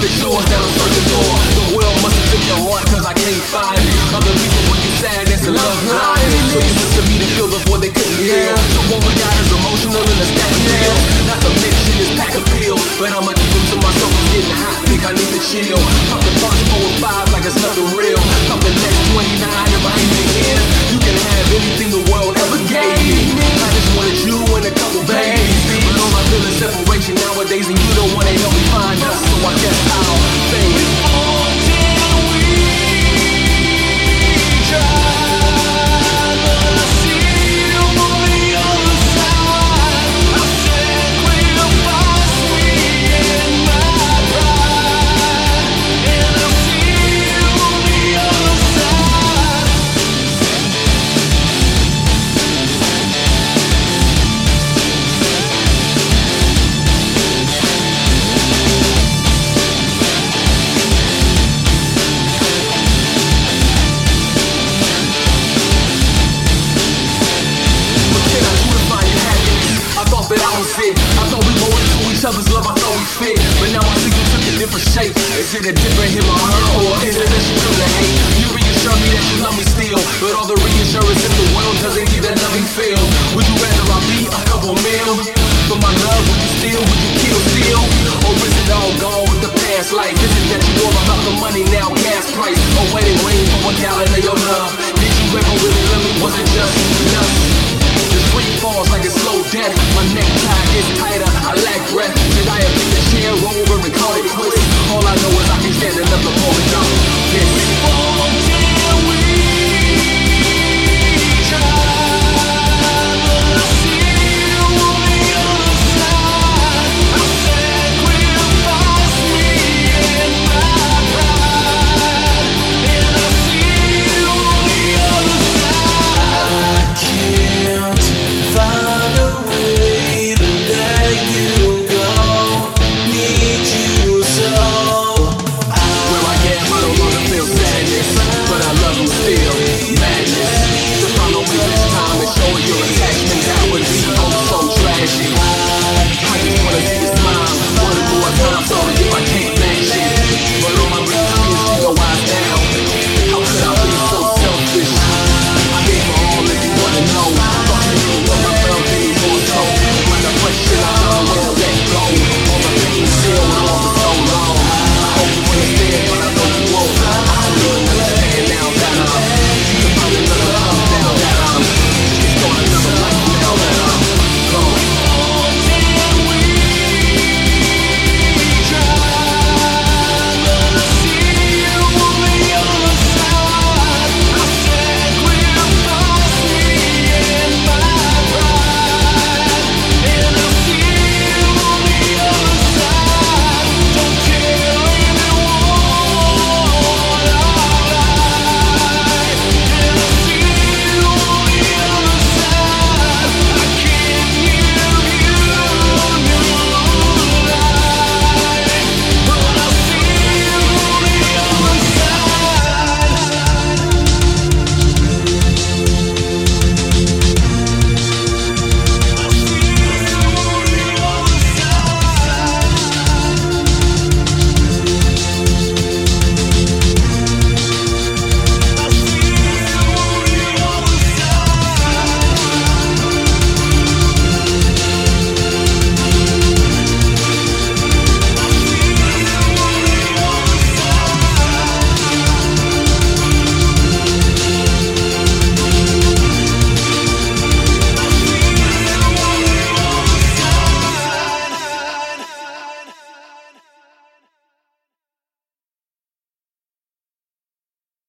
specific doors that searched the door. The world must have took your heart cause I can't find it. Other people would with sad sadness a love line. So you used to be the feel before they couldn't hear. Thought I thought we were into each other's love. I thought we fit. But now I see you took a different shape. Is it a different him or her? Or is it that feel the hate? You reassure me that you love me